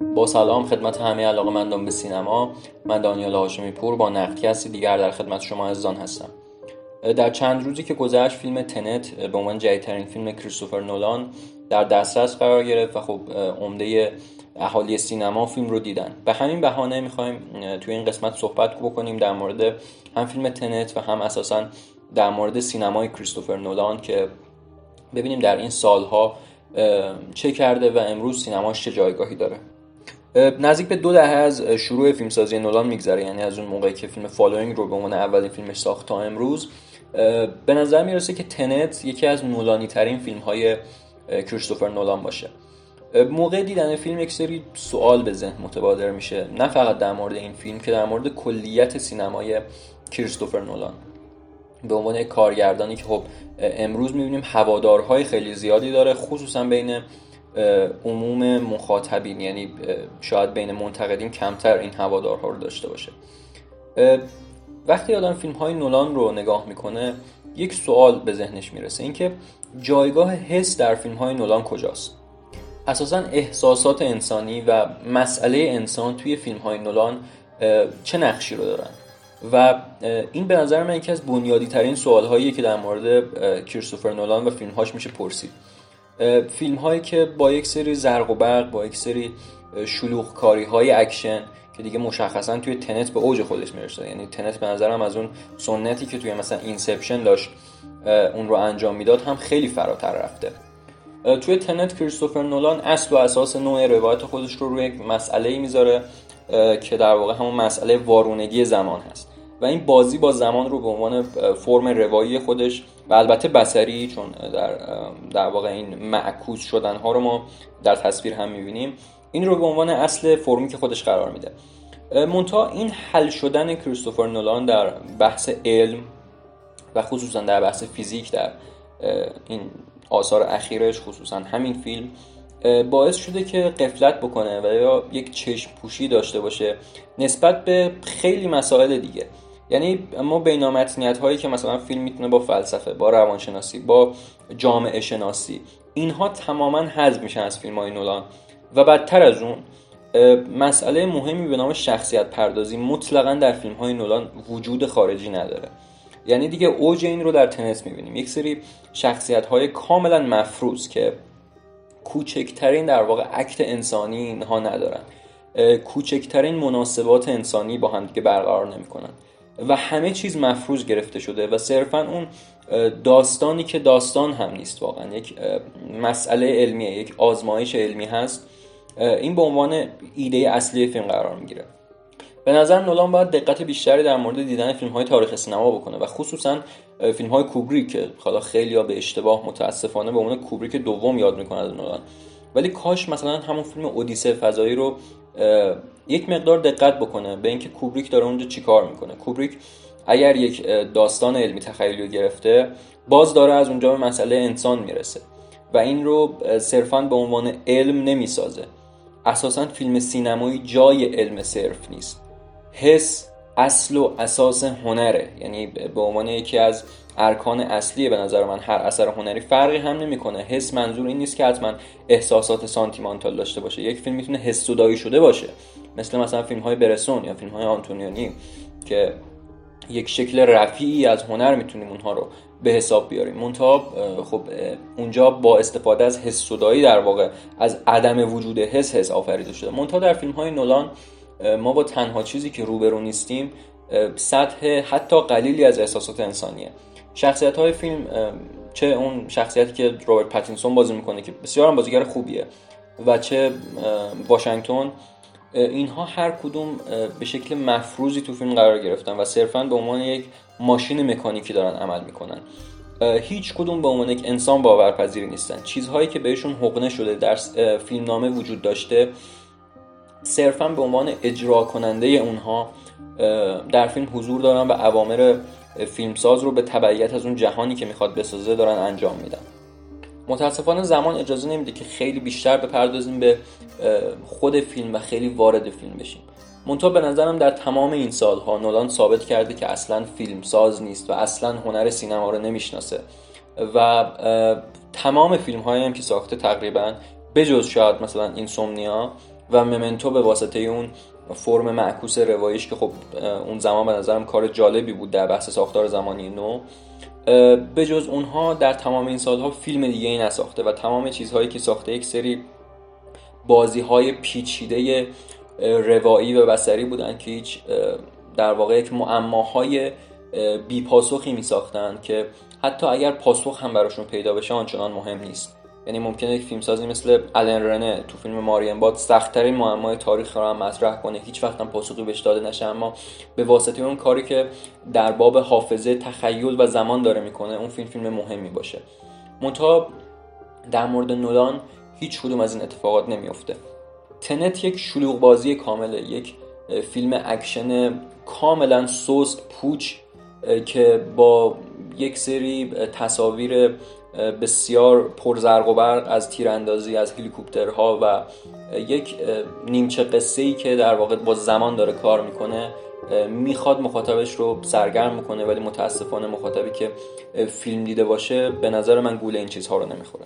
با سلام خدمت همه علاقه مندان به سینما. من دانیال هاشمی پور با نقدکستی دیگر در خدمت شما عزیزان هستم. در چند روزی که گذشت فیلم تنت به عنوان جدیدترین فیلم کریستوفر نولان در دسترس قرار گرفت و خب عمده اهالی سینما فیلم رو دیدن. به همین بهانه می‌خوایم توی این قسمت صحبت بکنیم در مورد هم فیلم تنت و هم اساسا در مورد سینمای کریستوفر نولان که ببینیم در این سالها چه کرده و امروز سینماش چه جایگاهی داره. نزدیک به دو دهه از شروع فیلمسازی نولان میگذره یعنی از اون موقعی که فیلم Following رو به عنوان اولین فیلمش ساخت تا امروز. به نظر می‌رسه که Tenet یکی از نولانی ترین فیلم های کریستوفر نولان باشه. موقع دیدن فیلم یک سری سوال به ذهن متبادر میشه نه فقط در مورد این فیلم که در مورد کلیت سینمای کریستوفر نولان. به عنوان کارگردانی که خب امروز می‌بینیم هوادارهای خیلی زیادی داره خصوصا بین عموم مخاطبین یعنی شاید بین منتقدین کمتر این هوادارها رو داشته باشه. وقتی آدم فیلم های نولان رو نگاه می‌کنه یک سوال به ذهنش می‌رسه اینکه جایگاه حس در فیلم های نولان کجاست؟ اساسا احساسات انسانی و مسئله انسان توی فیلم های نولان چه نقشی رو دارن؟ و این به نظر من یکی از بنیادی ترین سوال هایی که در مورد کریستوفر نولان و فیلم هاش میشه پرسید. فیلم هایی که با یک سری زرق و برق با یک سری شلوغ کاری های اکشن که دیگه مشخصا توی Tenet به اوج خودش می‌رسه. یعنی Tenet به نظرم از اون سنتی که توی مثلا Inception داشت اون رو انجام می‌داد هم خیلی فراتر رفته. توی Tenet کریستوفر نولان اصل و اساس نوع روایت خودش رو روی یک مسئله می‌ذاره که در واقع همون مسئله وارونگی زمان هست. و این بازی با زمان رو به عنوان فرم روایی خودش و البته بسری چون در, در واقع این معکوس شدن ها رو ما در تصویر هم می‌بینیم این رو به عنوان اصل فرمی که خودش قرار میده. منتها این حل شدن کریستوفر نولان در بحث علم و خصوصا در بحث فیزیک در این آثار اخیرش خصوصا همین فیلم باعث شده که قفلت بکنه و یا یک چشم پوشی داشته باشه نسبت به خیلی مسائل دیگه. یعنی ما بینامتنیت هایی که مثلا فیلم می‌تونه با فلسفه با روانشناسی با جامعه شناسی اینها تماما حذف میشن از فیلم های نولان. و بدتر از اون مسئله مهمی به نام شخصیت پردازی مطلقا در فیلم های نولان وجود خارجی نداره. یعنی دیگه اوج این رو در تنس می‌بینیم. یک سری شخصیت های کاملا مفروض که کوچکترین در واقع عکت انسانی اینها ندارن. کوچکترین مناسبات انسانی با هم دیگه برقرار نمی‌کنن. و همه چیز مفروض گرفته شده و صرفا اون داستانی که داستان هم نیست واقعا. یک مسئله علمیه یک آزمایش علمی هست. این به عنوان ایده اصلی فیلم قرار می‌گیره. به نظر نولان باید دقت بیشتری در مورد دیدن فیلم های تاریخ سینما بکنه و خصوصا فیلم های کوبریک که حالا خیلی ها به اشتباه متاسفانه به عنوان کوبریک دوم یاد می‌کنه از نولان. ولی کاش مثلا همون فیلم اودیسه فضایی رو یک مقدار دقت بکنه به اینکه کوبریک داره اونجا چیکار می‌کنه. کوبریک اگر یک داستان علمی تخیلی گرفته باز داره از اونجا به مسئله انسان می‌رسه و این رو صرفا به عنوان علم نمی‌سازه. اساسا فیلم سینمایی جای علم صرف نیست. حس اصل و اساس هنره. یعنی به عنوان یکی از ارکان اصلی به نظر من هر اثر هنری فرقی هم نمی‌کنه. حس منظور این نیست که حتما احساسات سانتیمانتال داشته باشه. یک فیلم می‌تونه حس سودایی شده باشه. مثل مثلا فیلم های برسون یا فیلم های آنتونیونی که یک شکل رفیعی از هنر می‌تونیم اونها رو به حساب بیاریم. منتها خب اونجا با استفاده از حس صدایی در واقع از عدم وجود حس حس آفریده شده. منتها در فیلم های نولان ما با تنها چیزی که روبرو نیستیم سطح حتی قلیلی از احساسات انسانیه. شخصیت های فیلم چه اون شخصیتی که روبرت پاتینسون بازی می‌کنه که بسیار بازیگر خوبیه و چه واشنگتن اینها هر کدوم به شکل مفروضی تو فیلم قرار گرفتن و صرفا به عنوان یک ماشین مکانیکی دارن عمل می‌کنن. هیچ کدوم به عنوان یک انسان باورپذیری نیستن. چیزهایی که بهشون حقنه شده در فیلمنامه وجود داشته صرفا به عنوان اجرا کننده اونها در فیلم حضور دارن و اوامر فیلمساز رو به تبعیت از اون جهانی که می‌خواد بسازه دارن انجام میدن. متاسفانه زمان اجازه نمیده که خیلی بیشتر بپردازیم به خود فیلم و خیلی وارد فیلم بشیم. منتها به نظرم در تمام این سالها نولان ثابت کرده که اصلا فیلم ساز نیست و اصلا هنر سینما رو نمی‌شناسه و تمام فیلم هم که ساخته تقریبا بجز شاید مثلا این سومنیا و ممنتو به واسطه اون فرم معکوس روایش که خب اون زمان به نظرم کار جالبی بود در بحث ساختار زمانی نو به جز اونها در تمام این سالها فیلم دیگه ای نساخته و تمام چیزهایی که ساخته یک سری بازی های پیچیده روایی و بسری بودن که هیچ در واقع یک معماهای بی پاسخی می ساختن که حتی اگر پاسخ هم براشون پیدا بشه آنچنان مهم نیست. یعنی ممکنه یک فیلمسازی مثل الن رنه تو فیلم مارین باد سختترین معمای تاریخ رو هم مطرح کنه. هیچ وقت هم پاسخی بهش داده نشه اما به واسطه اون کاری که در باب حافظه تخیل و زمان داره می‌کنه اون فیلم فیلم مهمی باشه. منتها در مورد نولان هیچ کدوم از این اتفاقات نمیافته. تنت یک شلوغ بازی کامله یک فیلم اکشن کاملا سست پوچ که با یک سری تصاویر بسیار پرزرق و برق از تیراندازی از هلیکوپترها و یک نیمچه قصه ای که در واقع با زمان داره کار می‌کنه می‌خواد مخاطبش رو سرگرم می‌کنه ولی متاسفانه مخاطبی که فیلم دیده باشه به نظر من گول این چیزها رو نمی‌خوره.